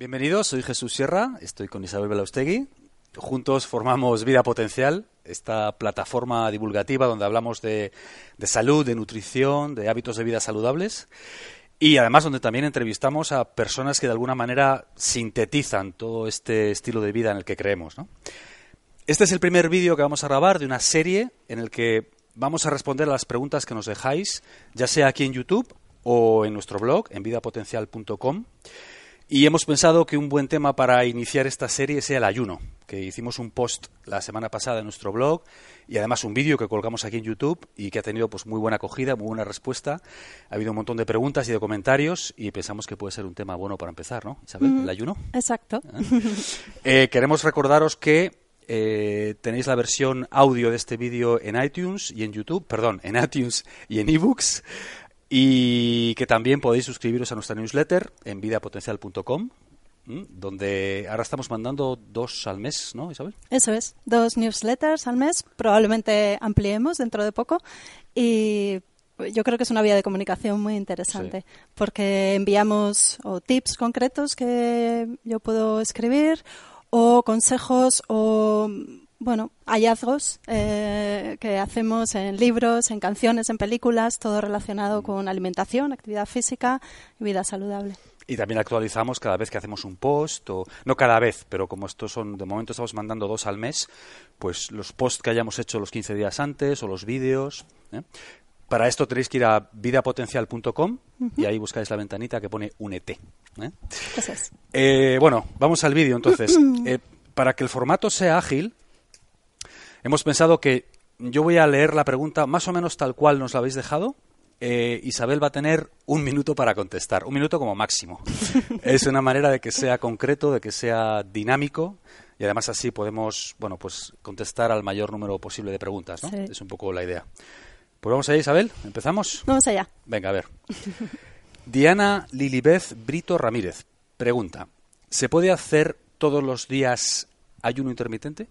Bienvenidos, soy Jesús Sierra, estoy con Isabel Belaustegui. Juntos formamos Vida Potencial, esta plataforma divulgativa donde hablamos de, de salud, de nutrición, de hábitos de vida saludables. Y además donde también entrevistamos a personas que de alguna manera sintetizan todo este estilo de vida en el que creemos. Este es el primer vídeo que vamos a grabar de una serie en el que vamos a responder a las preguntas que nos dejáis, ya sea aquí en YouTube o en nuestro blog, en vidapotencial.com. Y hemos pensado que un buen tema para iniciar esta serie sea el ayuno, que hicimos un post la semana pasada en nuestro blog y además un vídeo que colgamos aquí en YouTube y que ha tenido pues muy buena acogida, muy buena respuesta. Ha habido un montón de preguntas y de comentarios y pensamos que puede ser un tema bueno para empezar, ¿no? Isabel, el ayuno. Exacto. Eh, queremos recordaros que eh, tenéis la versión audio de este vídeo en iTunes y en YouTube, perdón, en iTunes y en eBooks. Y que también podéis suscribiros a nuestra newsletter en vidapotencial.com, donde ahora estamos mandando dos al mes, ¿no, Isabel? Eso es, dos newsletters al mes, probablemente ampliemos dentro de poco. Y yo creo que es una vía de comunicación muy interesante, sí. porque enviamos o tips concretos que yo puedo escribir, o consejos, o bueno, hallazgos eh, que hacemos en libros, en canciones, en películas, todo relacionado con alimentación, actividad física y vida saludable. Y también actualizamos cada vez que hacemos un post, o no cada vez, pero como estos son, de momento estamos mandando dos al mes, pues los posts que hayamos hecho los 15 días antes o los vídeos. ¿eh? Para esto tenéis que ir a vidapotencial.com uh -huh. y ahí buscáis la ventanita que pone Únete. ¿eh? Gracias. Eh, bueno, vamos al vídeo entonces. Eh, para que el formato sea ágil, hemos pensado que yo voy a leer la pregunta más o menos tal cual nos la habéis dejado. Eh, Isabel va a tener un minuto para contestar, un minuto como máximo. es una manera de que sea concreto, de que sea dinámico y además así podemos, bueno, pues contestar al mayor número posible de preguntas, ¿no? Sí. Es un poco la idea. Pues vamos allá, Isabel, ¿empezamos? Vamos allá. Venga, a ver. Diana Lilibeth Brito Ramírez pregunta, ¿se puede hacer todos los días ayuno intermitente?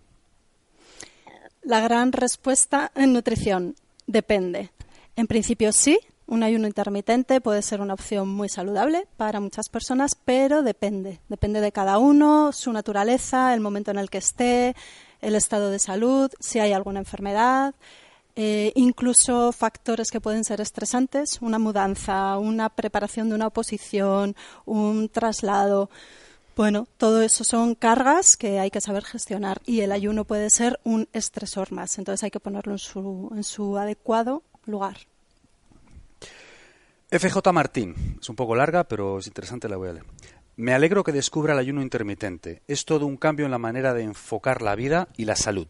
La gran respuesta en nutrición depende. En principio sí, un ayuno intermitente puede ser una opción muy saludable para muchas personas, pero depende. Depende de cada uno, su naturaleza, el momento en el que esté, el estado de salud, si hay alguna enfermedad, eh, incluso factores que pueden ser estresantes, una mudanza, una preparación de una oposición, un traslado. Bueno, todo eso son cargas que hay que saber gestionar y el ayuno puede ser un estresor más, entonces hay que ponerlo en su, en su adecuado lugar. FJ Martín, es un poco larga, pero es interesante, la voy a leer. Me alegro que descubra el ayuno intermitente. Es todo un cambio en la manera de enfocar la vida y la salud.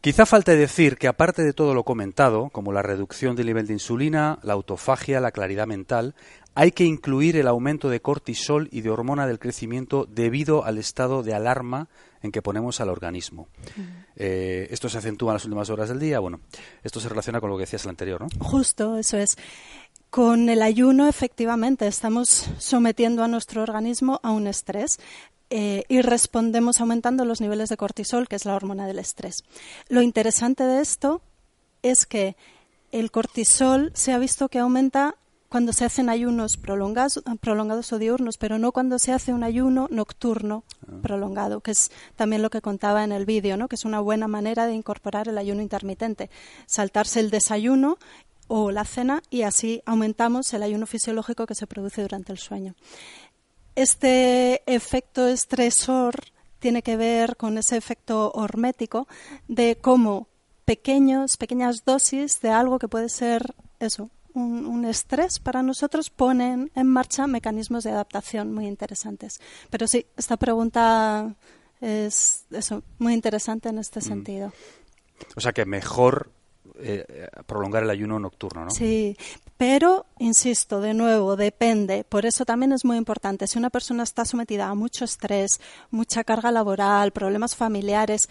Quizá falte decir que aparte de todo lo comentado, como la reducción del nivel de insulina, la autofagia, la claridad mental, hay que incluir el aumento de cortisol y de hormona del crecimiento debido al estado de alarma en que ponemos al organismo. Uh -huh. eh, esto se acentúa en las últimas horas del día. Bueno, esto se relaciona con lo que decías el anterior, ¿no? Justo, eso es. Con el ayuno, efectivamente, estamos sometiendo a nuestro organismo a un estrés. Eh, y respondemos aumentando los niveles de cortisol, que es la hormona del estrés. Lo interesante de esto es que el cortisol se ha visto que aumenta cuando se hacen ayunos prolongados, prolongados o diurnos, pero no cuando se hace un ayuno nocturno ah. prolongado, que es también lo que contaba en el vídeo, ¿no? que es una buena manera de incorporar el ayuno intermitente. Saltarse el desayuno o la cena y así aumentamos el ayuno fisiológico que se produce durante el sueño. Este efecto estresor tiene que ver con ese efecto hormético de cómo pequeños, pequeñas dosis de algo que puede ser eso, un, un, estrés para nosotros ponen en marcha mecanismos de adaptación muy interesantes. Pero sí, esta pregunta es eso, muy interesante en este mm. sentido. O sea que mejor eh, prolongar el ayuno nocturno, ¿no? Sí, pero, insisto, de nuevo, depende. Por eso también es muy importante. Si una persona está sometida a mucho estrés, mucha carga laboral, problemas familiares,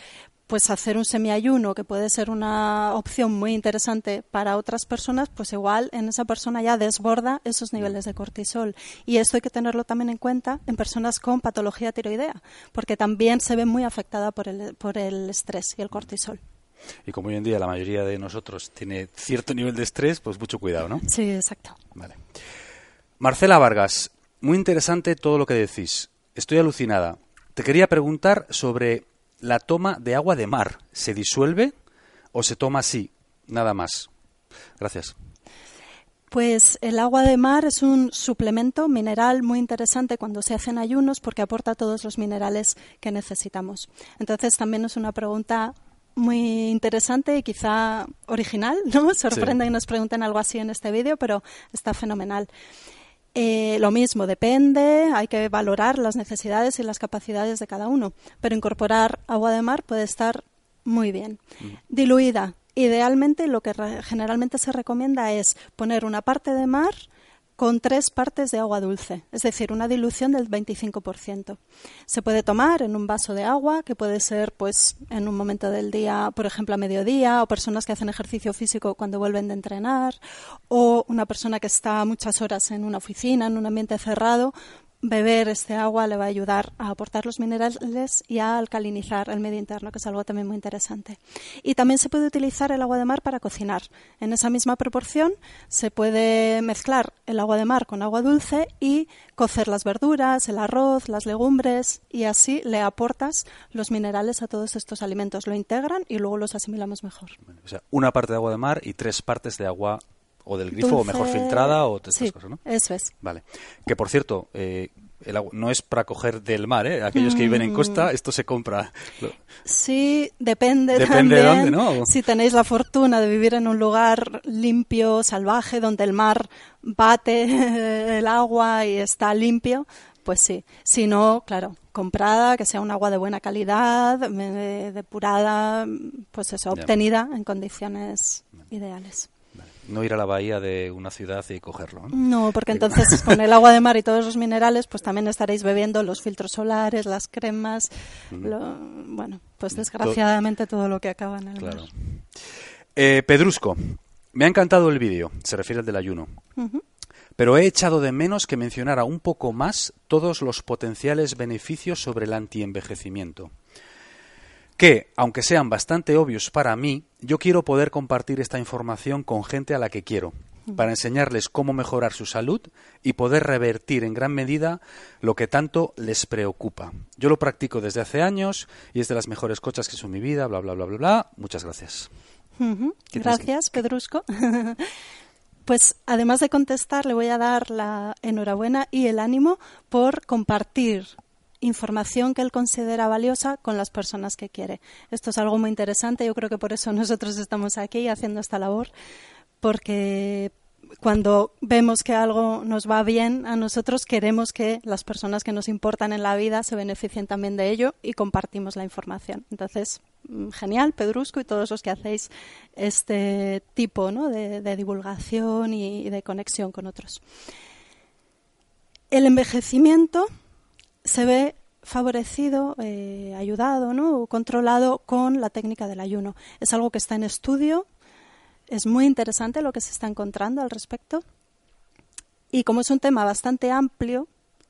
pues hacer un semiayuno, que puede ser una opción muy interesante para otras personas, pues igual en esa persona ya desborda esos niveles de cortisol. Y esto hay que tenerlo también en cuenta en personas con patología tiroidea, porque también se ve muy afectada por el, por el estrés y el cortisol. Y como hoy en día la mayoría de nosotros tiene cierto nivel de estrés, pues mucho cuidado, ¿no? Sí, exacto. Vale. Marcela Vargas, muy interesante todo lo que decís. Estoy alucinada. Te quería preguntar sobre la toma de agua de mar se disuelve o se toma así, nada más? Gracias. Pues el agua de mar es un suplemento mineral muy interesante cuando se hacen ayunos porque aporta todos los minerales que necesitamos. Entonces también es una pregunta muy interesante y quizá original, ¿no? Sorprende que nos pregunten algo así en este vídeo, pero está fenomenal. Eh, lo mismo, depende, hay que valorar las necesidades y las capacidades de cada uno, pero incorporar agua de mar puede estar muy bien. Mm. Diluida, idealmente lo que generalmente se recomienda es poner una parte de mar con tres partes de agua dulce, es decir, una dilución del 25%. Se puede tomar en un vaso de agua, que puede ser pues en un momento del día, por ejemplo, a mediodía, o personas que hacen ejercicio físico cuando vuelven de entrenar, o una persona que está muchas horas en una oficina, en un ambiente cerrado, beber este agua le va a ayudar a aportar los minerales y a alcalinizar el medio interno, que es algo también muy interesante. Y también se puede utilizar el agua de mar para cocinar. En esa misma proporción se puede mezclar el agua de mar con agua dulce y cocer las verduras, el arroz, las legumbres y así le aportas los minerales a todos estos alimentos. Lo integran y luego los asimilamos mejor. Una parte de agua de mar y tres partes de agua o del grifo o mejor filtrada o estas cosas, ¿no? Eso es. Vale. Que por cierto, eh, el agua no es para coger del mar, ¿eh? Aquellos que viven en costa, mm. esto se compra. Sí, depende, depende de dónde, ¿no? Si tenéis la fortuna de vivir en un lugar limpio, salvaje, donde el mar bate el agua y está limpio, pues sí. Si no, claro, comprada, que sea un agua de buena calidad, depurada, pues eso, obtenida en condiciones ideales no ir a la bahía de una ciudad y cogerlo. No, porque entonces con el agua de mar y todos los minerales, pues también estaréis bebiendo los filtros solares, las cremas, bueno, pues desgraciadamente todo lo que acaba en el mar. Eh, Pedrusco, me ha encantado el vídeo, se refiere al del ayuno. Pero he echado de menos que mencionara un poco más todos los potenciales beneficios sobre el antienvejecimiento que, aunque sean bastante obvios para mí, yo quiero poder compartir esta información con gente a la que quiero, para enseñarles cómo mejorar su salud y poder revertir en gran medida lo que tanto les preocupa. Yo lo practico desde hace años y es de las mejores cochas que son mi vida, bla, bla, bla, bla, bla. Muchas gracias. Gracias, Pedrusco. Pues además de contestar, le voy a dar la enhorabuena y el ánimo por compartir información que él considera valiosa con las personas que quiere. Esto es algo muy interesante, yo creo que por eso nosotros estamos aquí haciendo esta labor, porque cuando vemos que algo nos va bien a nosotros, queremos que las personas que nos importan en la vida se beneficien también de ello y compartimos la información. Entonces, mm, genial, Pedrusco y todos los que hacéis este tipo de, divulgación y de conexión con otros. El envejecimiento se ve favorecido, eh, ayudado, ¿no? controlado con la técnica del ayuno. Es algo que está en estudio, es muy interesante lo que se está encontrando al respecto. Y como es un tema bastante amplio,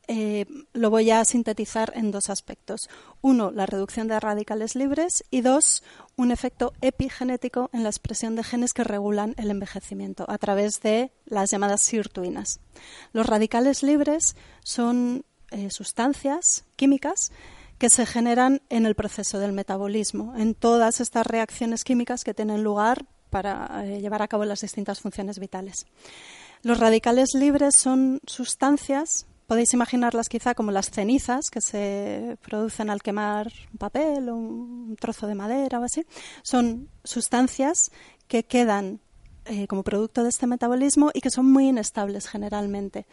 eh, lo voy a sintetizar en dos aspectos. Uno, la reducción de radicales libres y dos, un efecto epigenético en la expresión de genes que regulan el envejecimiento a través de las llamadas sirtuinas. Los radicales libres son eh, sustancias químicas que se generan en el proceso del metabolismo, en todas estas reacciones químicas que tienen lugar para eh, llevar a cabo las distintas funciones vitales. Los radicales libres son sustancias, podéis imaginarlas quizá como las cenizas que se producen al quemar un papel o un trozo de madera o así. Son sustancias que quedan eh, como producto de este metabolismo y que son muy inestables generalmente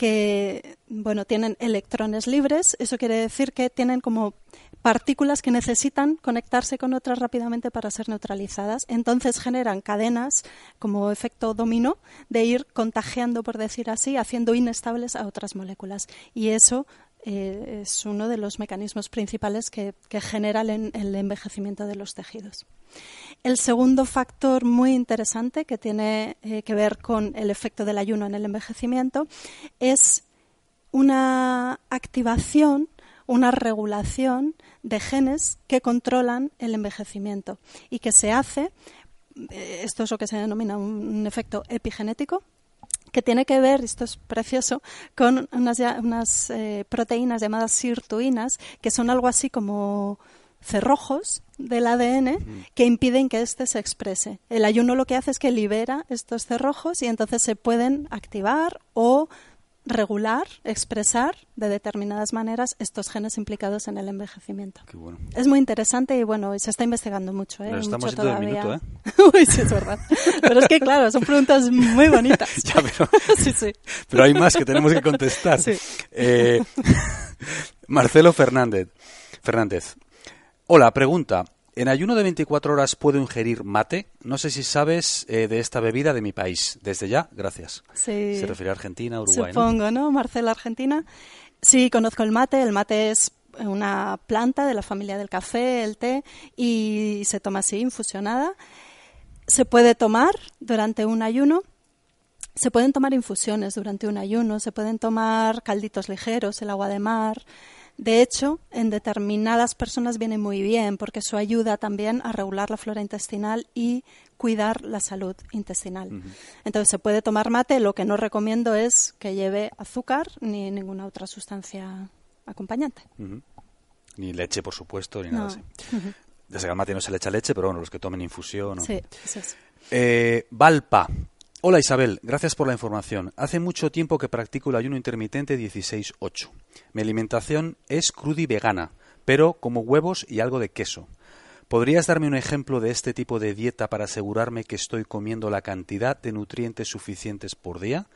que bueno, tienen electrones libres, eso quiere decir que tienen como partículas que necesitan conectarse con otras rápidamente para ser neutralizadas. Entonces generan cadenas como efecto dominó de ir contagiando, por decir así, haciendo inestables a otras moléculas. Y eso eh, es uno de los mecanismos principales que, que genera el, envejecimiento de los tejidos. El segundo factor muy interesante que tiene eh, que ver con el efecto del ayuno en el envejecimiento es una activación, una regulación de genes que controlan el envejecimiento y que se hace, eh, esto es lo que se denomina un efecto epigenético, que tiene que ver, esto es precioso, con unas, eh, proteínas llamadas sirtuinas, que son algo así como cerrojos del ADN que impiden que éste se exprese. El ayuno lo que hace es que libera estos cerrojos y entonces se pueden activar o regular, expresar de determinadas maneras estos genes implicados en el envejecimiento. Es muy interesante y bueno, se está investigando mucho. ¿eh? estamos mucho todavía. Minuto, ¿eh? Uy, sí, es verdad. Pero es que claro, son preguntas muy bonitas. ya, pero, sí, sí. pero hay más que tenemos que contestar. Eh, Marcelo Fernández. Fernández. Hola, pregunta. En ayuno de 24 horas puedo ingerir mate. No sé si sabes eh, de esta bebida de mi país. Desde ya, gracias. Sí. Se refiere a Argentina, Uruguay. Supongo, ¿no? Marcela, Argentina. Sí, conozco el mate. El mate es una planta de la familia del café, el té, y se toma así, infusionada. Se puede tomar durante un ayuno. Se pueden tomar infusiones durante un ayuno. Se pueden tomar calditos ligeros, el agua de mar. De hecho, en determinadas personas viene muy bien porque eso ayuda también a regular la flora intestinal y cuidar la salud intestinal. Entonces se puede tomar mate, lo que no recomiendo es que lleve azúcar ni ninguna otra sustancia acompañante. Ni leche, por supuesto, ni nada así. Desde que al mate no se le echa leche, pero bueno, los que tomen infusión. Sí, eso es. Eh, Valpa. Hola Isabel, gracias por la información. Hace mucho tiempo que practico el ayuno intermitente 16-8. Mi alimentación es cruda y vegana, pero como huevos y algo de queso. ¿Podrías darme un ejemplo de este tipo de dieta para asegurarme que estoy comiendo la cantidad de nutrientes suficientes por día?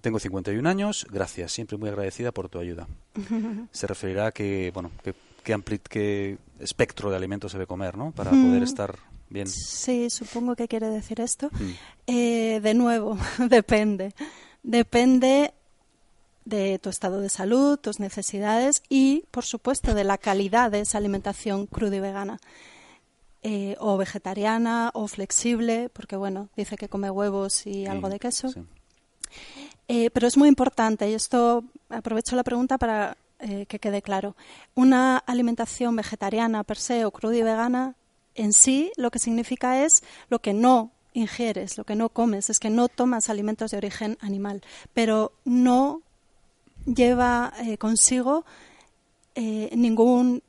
Tengo 51 años, gracias, siempre muy agradecida por tu ayuda. Se referirá a que, bueno, qué, espectro de alimentos se debe comer, ¿no? Para poder estar bien. Sí, supongo que quiere decir esto. Eh, de nuevo, depende. Depende de tu estado de salud, tus necesidades y, por supuesto, de la calidad de esa alimentación cruda y vegana. Eh, o vegetariana o flexible, porque bueno, dice que come huevos y algo de queso. Eh, pero es muy importante, y esto aprovecho la pregunta para eh, que quede claro. Una alimentación vegetariana per se o cruda y vegana en sí lo que significa es lo que no ingieres, lo que no comes, es que no tomas alimentos de origen animal, pero no lleva eh, consigo eh, ningún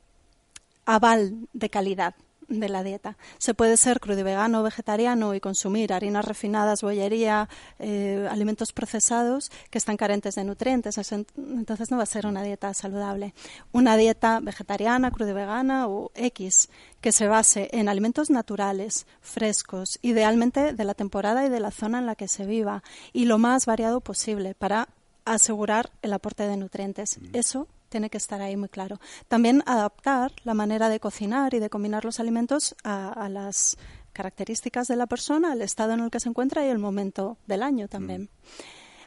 aval de calidad de la dieta. Se puede ser crudo vegano o vegetariano y consumir harinas refinadas, bollería, eh, alimentos procesados que están carentes de nutrientes. Entonces no va a ser una dieta saludable. Una dieta vegetariana, crudo vegana o X que se base en alimentos naturales, frescos, idealmente de la temporada y de la zona en la que se viva y lo más variado posible para asegurar el aporte de nutrientes. Mm. Eso tiene que estar ahí muy claro. También adaptar la manera de cocinar y de combinar los alimentos a, las características de la persona, al estado en el que se encuentra y el momento del año también. Mm.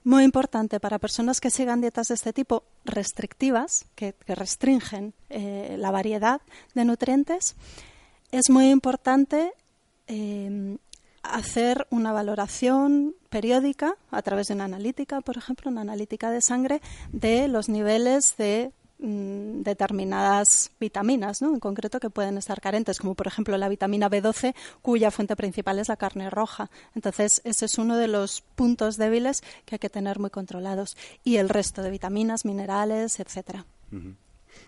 Muy importante para personas que sigan dietas de este tipo restrictivas, que, restringen eh, la variedad de nutrientes, es muy importante eh, hacer una valoración periódica a través de una analítica, por ejemplo, una analítica de sangre de los niveles de mm, determinadas vitaminas, ¿no? en concreto que pueden estar carentes, como por ejemplo la vitamina B12, cuya fuente principal es la carne roja. Entonces, ese es uno de los puntos débiles que hay que tener muy controlados. Y el resto de vitaminas, minerales, etcétera.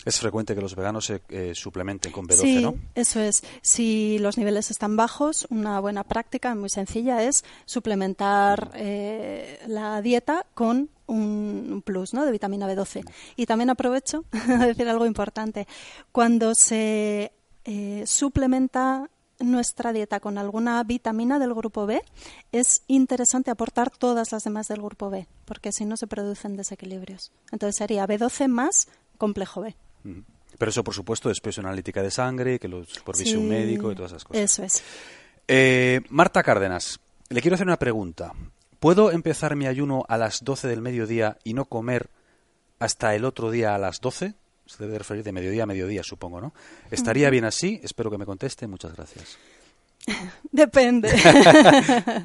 Es frecuente que los veganos se eh, suplementen con B12, sí, ¿no? Eso es. Si los niveles están bajos, una buena práctica muy sencilla es suplementar eh, la dieta con un plus ¿no? de vitamina B12. Y también aprovecho a decir algo importante. Cuando se eh, suplementa nuestra dieta con alguna vitamina del grupo B, es interesante aportar todas las demás del grupo B, porque si no se producen desequilibrios. Entonces sería B12 más complejo B. Pero Pero eso, por supuesto, después de una analítica de sangre, que lo supervise un médico y todas esas cosas. Eso es. Eh, Marta Cárdenas, le quiero hacer una pregunta. ¿Puedo empezar mi ayuno a las 12 del mediodía y no comer hasta el otro día a las 12? Se debe referir de mediodía a mediodía, supongo, ¿no? ¿Estaría bien así? Espero que me conteste. Muchas gracias. Depende.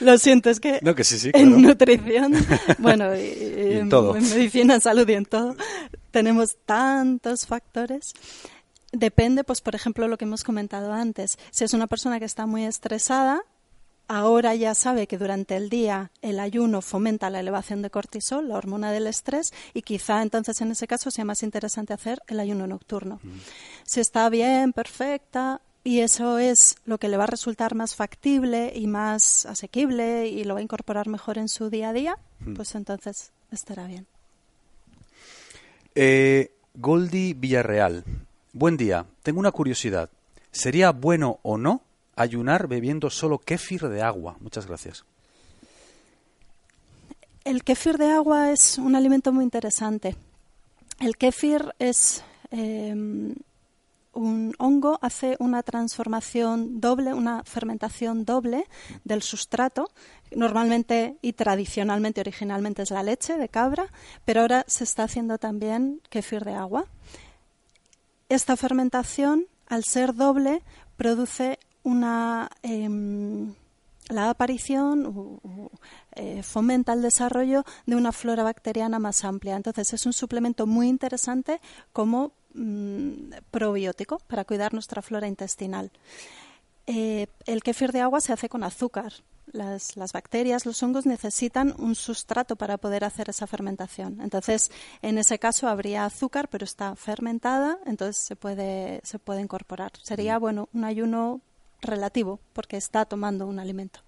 Lo siento, es que, No, que sí, sí, en nutrición, bueno, y, Y en todo. en medicina, en salud y en todo, tenemos tantos factores. Depende, pues, por ejemplo, lo que hemos comentado antes. Si es una persona que está muy estresada, ahora ya sabe que durante el día el ayuno fomenta la elevación de cortisol, la hormona del estrés, y quizá entonces en ese caso sea más interesante hacer el ayuno nocturno. Si está bien, perfecta, y eso es lo que le va a resultar más factible y más asequible y lo va a incorporar mejor en su día a día, pues entonces estará bien. Eh, Goldi Villarreal. Buen día. Tengo una curiosidad. ¿Sería bueno o no ayunar bebiendo solo kéfir de agua? Muchas gracias. El kéfir de agua es un alimento muy interesante. El kéfir es eh, un hongo, hace una transformación doble, una fermentación doble del sustrato. Normalmente y tradicionalmente, originalmente es la leche de cabra, pero ahora se está haciendo también kéfir de agua. Esta fermentación, al ser doble, produce una em, la aparición eh, fomenta el desarrollo de una flora bacteriana más amplia. Entonces es un suplemento muy interesante como mm, probiótico para cuidar nuestra flora intestinal. Eh, el kéfir de agua se hace con azúcar. Las, las bacterias, los hongos necesitan un sustrato para poder hacer esa fermentación. Entonces, en ese caso habría azúcar, pero está fermentada, entonces se puede, se puede incorporar. Sería, bueno, un ayuno relativo, porque está tomando un alimento.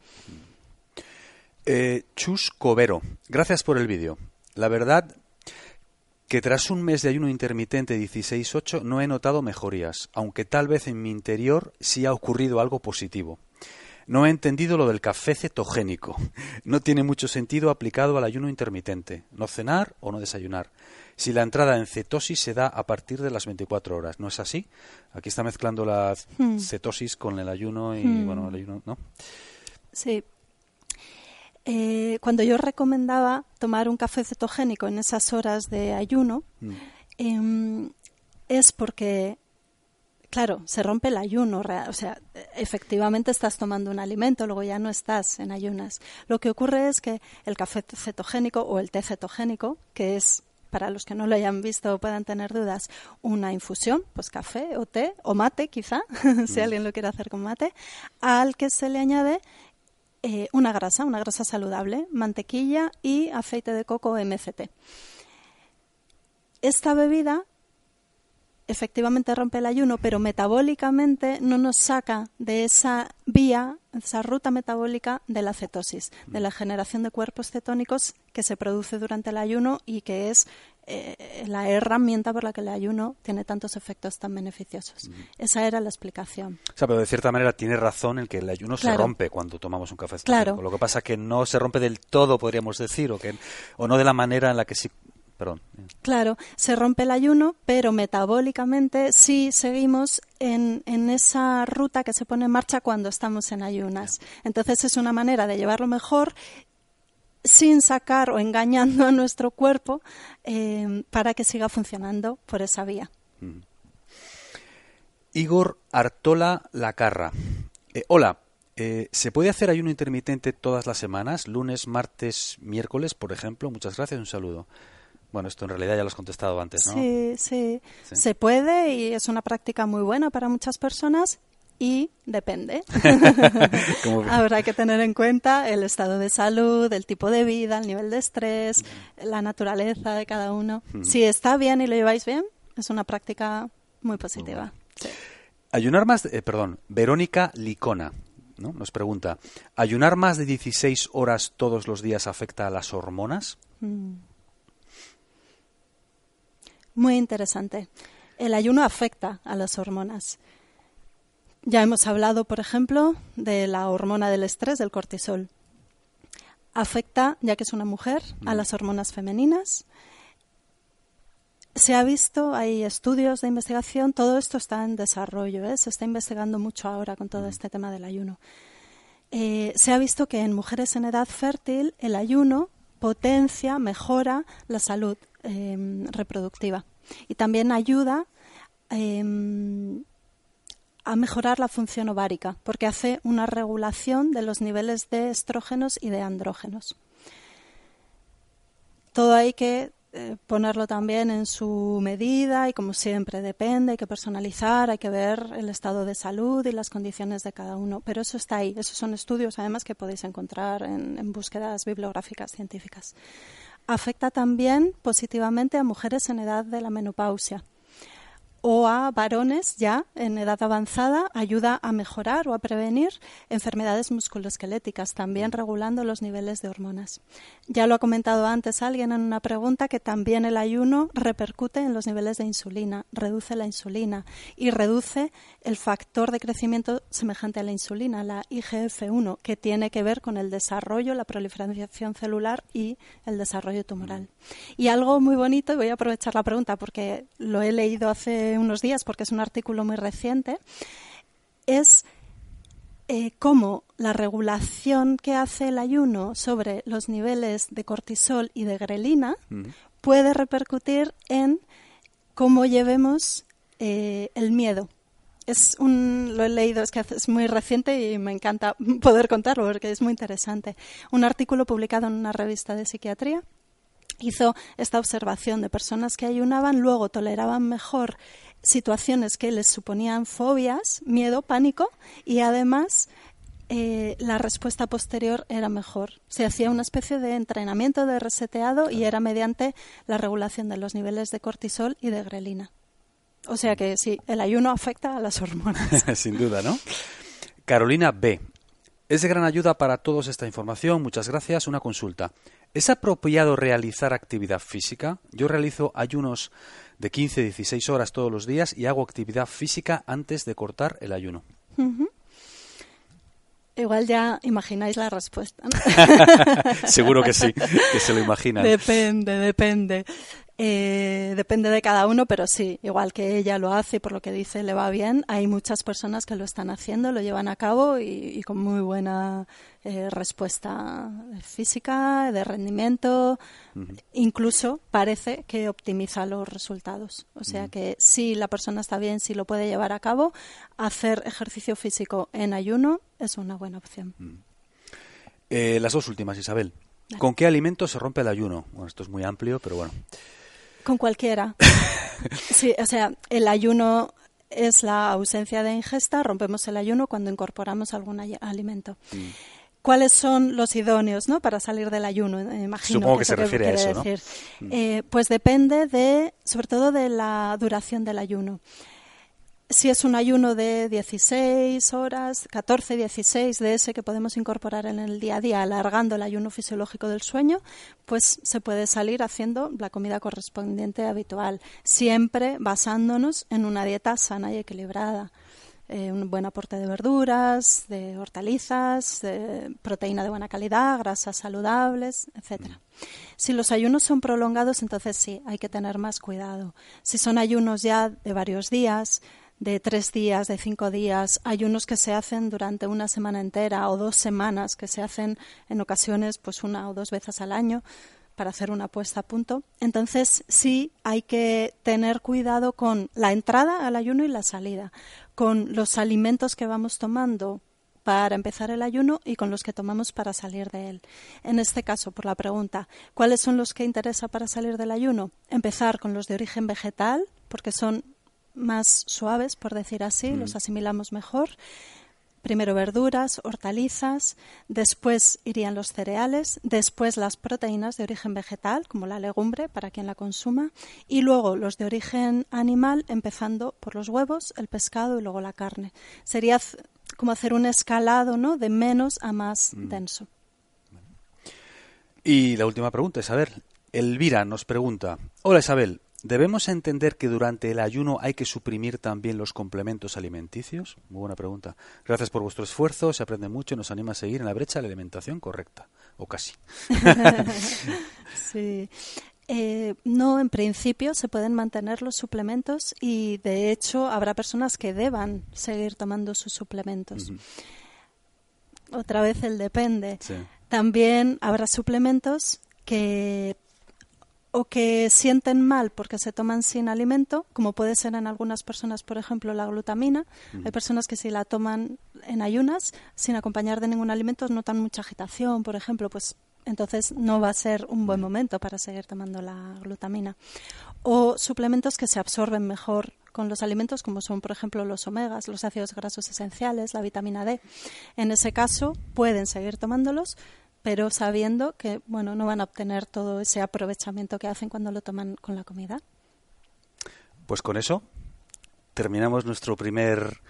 Eh, Chus Covero. Gracias por el vídeo. La verdad que tras un mes de ayuno intermitente 16-8 no he notado mejorías, aunque tal vez en mi interior sí ha ocurrido algo positivo. No he entendido lo del café cetogénico. No tiene mucho sentido aplicado al ayuno intermitente. No cenar o no desayunar. Si la entrada en cetosis se da a partir de las 24 horas, ¿no es así? Aquí está mezclando la Hmm. cetosis con el ayuno y, Hmm. bueno, el ayuno, ¿no? Sí. Eh, cuando yo recomendaba tomar un café cetogénico en esas horas de ayuno, Mm. em, es porque, claro, se rompe el ayuno. O sea, efectivamente estás tomando un alimento, luego ya no estás en ayunas. Lo que ocurre es que el café cetogénico o el té cetogénico, que es para los que no lo hayan visto o puedan tener dudas, una infusión, pues café o té o mate quizá, si alguien lo quiere hacer con mate, al que se le añade eh, una grasa, una grasa saludable, mantequilla y aceite de coco MCT. Esta bebida efectivamente rompe el ayuno, pero metabólicamente no nos saca de esa vía, esa ruta metabólica de la cetosis, de la generación de cuerpos cetónicos que se produce durante el ayuno y que es eh, la herramienta por la que el ayuno tiene tantos efectos tan beneficiosos. Esa era la explicación. O sea, pero de cierta manera tiene razón en que el ayuno se rompe cuando tomamos un café Claro. Lo que pasa es que no se rompe del todo, podríamos decir, o, que, o no de la manera en la que sí. Perdón. Claro, se rompe el ayuno, pero metabólicamente sí seguimos en, en esa ruta que se pone en marcha cuando estamos en ayunas. Entonces es una manera de llevarlo mejor sin sacar o engañando a nuestro cuerpo eh, para que siga funcionando por esa vía. Igor Artola Lacarra. Eh, hola, eh, ¿se puede hacer ayuno intermitente todas las semanas? Lunes, martes, miércoles, por ejemplo. Muchas gracias, un saludo. Bueno, esto en realidad ya lo has contestado antes, ¿no? Sí, sí, Sí. se puede y es una práctica muy buena para muchas personas y depende. Habrá que tener en cuenta el estado de salud, el tipo de vida, el nivel de estrés, la naturaleza de cada uno. Si está bien y lo lleváis bien, es una práctica muy positiva. Sí. Ayunar más, de- eh, perdón, Verónica Licona ¿no? nos pregunta, ¿ayunar más de 16 horas todos los días afecta a las hormonas? Mm. Muy interesante. El ayuno afecta a las hormonas. Ya hemos hablado, por ejemplo, de la hormona del estrés, del cortisol. Afecta, ya que es una mujer, a las hormonas femeninas. se ha visto, hay estudios de investigación, todo esto está en desarrollo, ¿eh? se está investigando mucho ahora con todo este tema del ayuno. Eh, se ha visto que en mujeres en edad fértil el ayuno potencia, mejora la salud em, reproductiva y también ayuda em, a mejorar la función ovárica porque hace una regulación de los niveles de estrógenos y de andrógenos. Todo hay que eh, ponerlo también en su medida y como siempre depende, hay que personalizar, hay que ver el estado de salud y las condiciones de cada uno. Pero eso está ahí, esos son estudios además que podéis encontrar en, en búsquedas bibliográficas científicas. Afecta también positivamente a mujeres en edad de la menopausia o a varones ya en edad avanzada ayuda a mejorar o a prevenir enfermedades musculoesqueléticas, también regulando los niveles de hormonas. Ya lo ha comentado antes alguien en una pregunta que también el ayuno repercute en los niveles de insulina, reduce la insulina y reduce el factor de crecimiento semejante a la insulina, la IGF-1, que tiene que ver con el desarrollo, la proliferación celular y el desarrollo tumoral. Y algo muy bonito, y voy a aprovechar la pregunta porque lo he leído hace unos días, porque es un artículo muy reciente, es eh, cómo la regulación que hace el ayuno sobre los niveles de cortisol y de grelina puede repercutir en cómo llevemos eh, el miedo. Es un, lo he leído, es que es muy reciente y me encanta poder contarlo porque es muy interesante. Un artículo publicado en una revista de psiquiatría hizo esta observación de personas que ayunaban, luego toleraban mejor situaciones que les suponían fobias, miedo, pánico y además eh, la respuesta posterior era mejor. Se hacía una especie de entrenamiento de reseteado y era mediante la regulación de los niveles de cortisol y de grelina. O sea que sí, el ayuno afecta a las hormonas. Sin duda, ¿no? Carolina B. Es de gran ayuda para todos esta información. Muchas gracias. Una consulta. ¿Es apropiado realizar actividad física? Yo realizo ayunos de 15-16 horas todos los días y hago actividad física antes de cortar el ayuno. Igual ya imagináis la respuesta. Seguro que sí, que se lo imaginan. Depende, depende. Eh, depende de cada uno, pero sí, igual que ella lo hace y por lo que dice le va bien, hay muchas personas que lo están haciendo, lo llevan a cabo y, con muy buena eh, respuesta física, de rendimiento, incluso parece que optimiza los resultados. O sea que si la persona está bien, si lo puede llevar a cabo, hacer ejercicio físico en ayuno es una buena opción. Eh, las dos últimas, Isabel. ¿Con qué alimento se rompe el ayuno? Bueno, esto es muy amplio, pero bueno. Con cualquiera. sí, o sea, el ayuno es la ausencia de ingesta, rompemos el ayuno cuando incorporamos algún alimento. Mm. ¿Cuáles son los idóneos ¿no? para salir del ayuno? Eh, imagino Supongo que, se refiere a eso, decir. Mm. Eh, pues depende de, sobre todo de la duración del ayuno. Si es un ayuno de 16 horas, 14, 16 de ese que podemos incorporar en el día a día, alargando el ayuno fisiológico del sueño, pues se puede salir haciendo la comida correspondiente habitual, siempre basándonos en una dieta sana y equilibrada. Eh, un buen aporte de verduras, de hortalizas, de proteína de buena calidad, grasas saludables, etcétera. Si los ayunos son prolongados, entonces sí, hay que tener más cuidado. Si son ayunos ya de varios días, de tres días, de cinco días. Hay unos que se hacen durante una semana entera o dos semanas, que se hacen en ocasiones pues una o dos veces al año para hacer una puesta a punto. Entonces sí hay que tener cuidado con la entrada al ayuno y la salida, con los alimentos que vamos tomando para empezar el ayuno y con los que tomamos para salir de él. En este caso, por la pregunta, ¿cuáles son los que interesa para salir del ayuno? Empezar con los de origen vegetal, porque son más suaves, por decir así, mm. los asimilamos mejor. Primero verduras, hortalizas, después irían los cereales, después las proteínas de origen vegetal, como la legumbre, para quien la consuma, y luego los de origen animal, empezando por los huevos, el pescado y luego la carne. Sería como hacer un escalado ¿no? de menos a más mm. denso. Y la última pregunta, Isabel. Elvira nos pregunta, hola Isabel, ¿Debemos entender que durante el ayuno hay que suprimir también los complementos alimenticios? Muy buena pregunta. Gracias por vuestro esfuerzo, se aprende mucho y nos anima a seguir en la brecha de la alimentación correcta, o casi. sí. Eh, no, en principio se pueden mantener los suplementos y de hecho habrá personas que deban seguir tomando sus suplementos. Otra vez el depende. También habrá suplementos que o que sienten mal porque se toman sin alimento, como puede ser en algunas personas, por ejemplo, la glutamina. Hay personas que si la toman en ayunas, sin acompañar de ningún alimento, notan mucha agitación, por ejemplo, pues entonces no va a ser un buen momento para seguir tomando la glutamina. O suplementos que se absorben mejor con los alimentos, como son, por ejemplo, los omegas, los ácidos grasos esenciales, la vitamina D. En ese caso, pueden seguir tomándolos, pero sabiendo que bueno no van a obtener todo ese aprovechamiento que hacen cuando lo toman con la comida. Pues con eso terminamos nuestro primer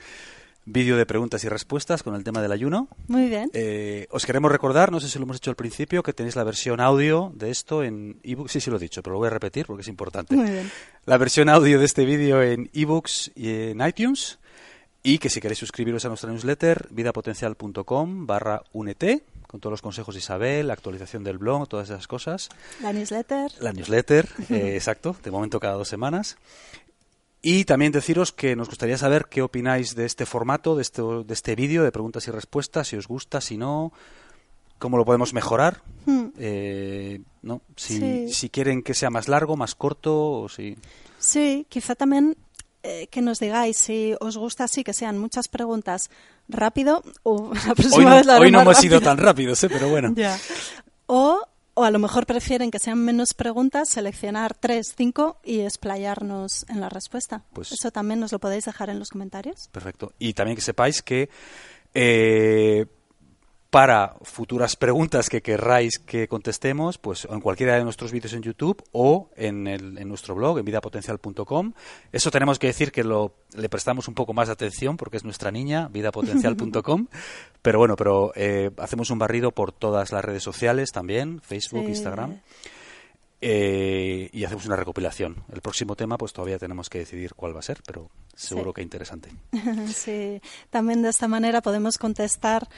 vídeo de preguntas y respuestas con el tema del ayuno. Muy bien. Eh, os queremos recordar, no sé si lo hemos hecho al principio, que tenéis la versión audio de esto en ebooks. Sí, sí lo he dicho, pero lo voy a repetir porque es importante. Muy bien. La versión audio de este vídeo en ebooks y en iTunes. Y que si queréis suscribiros a nuestra newsletter, vidapotencial.com barra únete con todos los consejos de Isabel, la actualización del blog, todas esas cosas. La newsletter. La newsletter, eh, exacto, de momento cada dos semanas. Y también deciros que nos gustaría saber qué opináis de este formato, de este, de este vídeo de preguntas y respuestas, si os gusta, si no, cómo lo podemos mejorar. Hmm. Eh, ¿no? Si, si quieren que sea más largo, más corto, o si... Sí, quizá también eh, que nos digáis si os gusta así, que sean muchas preguntas rápido o la próxima hoy no, vez la Hoy no hemos sido tan rápidos, ¿eh? pero bueno. O, o a lo mejor prefieren que sean menos preguntas, seleccionar tres, cinco y explayarnos en la respuesta. Pues, Eso también nos lo podéis dejar en los comentarios. Perfecto. Y también que sepáis que eh, para futuras preguntas que querráis que contestemos, pues en cualquiera de nuestros vídeos en YouTube o en, el, en nuestro blog, en vidapotencial.com. Eso tenemos que decir que lo, le prestamos un poco más de atención porque es nuestra niña, vidapotencial.com. pero bueno, pero eh, hacemos un barrido por todas las redes sociales también, Facebook, Instagram. Eh, y hacemos una recopilación. El próximo tema, pues todavía tenemos que decidir cuál va a ser, pero seguro que interesante. sí, también de esta manera podemos contestar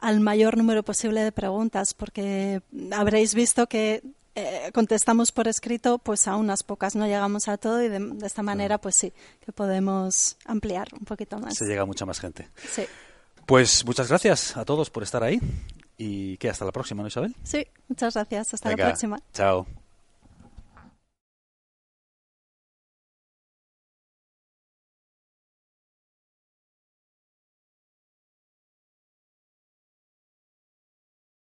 al mayor número posible de preguntas, porque habréis visto que eh, contestamos por escrito pues a unas pocas, no llegamos a todo y de, esta manera pues sí, que podemos ampliar un poquito más. Se llega a mucha más gente. Sí. Pues muchas gracias a todos por estar ahí y que hasta la próxima, ¿no, Isabel? Sí, muchas gracias. Hasta la próxima. Chao.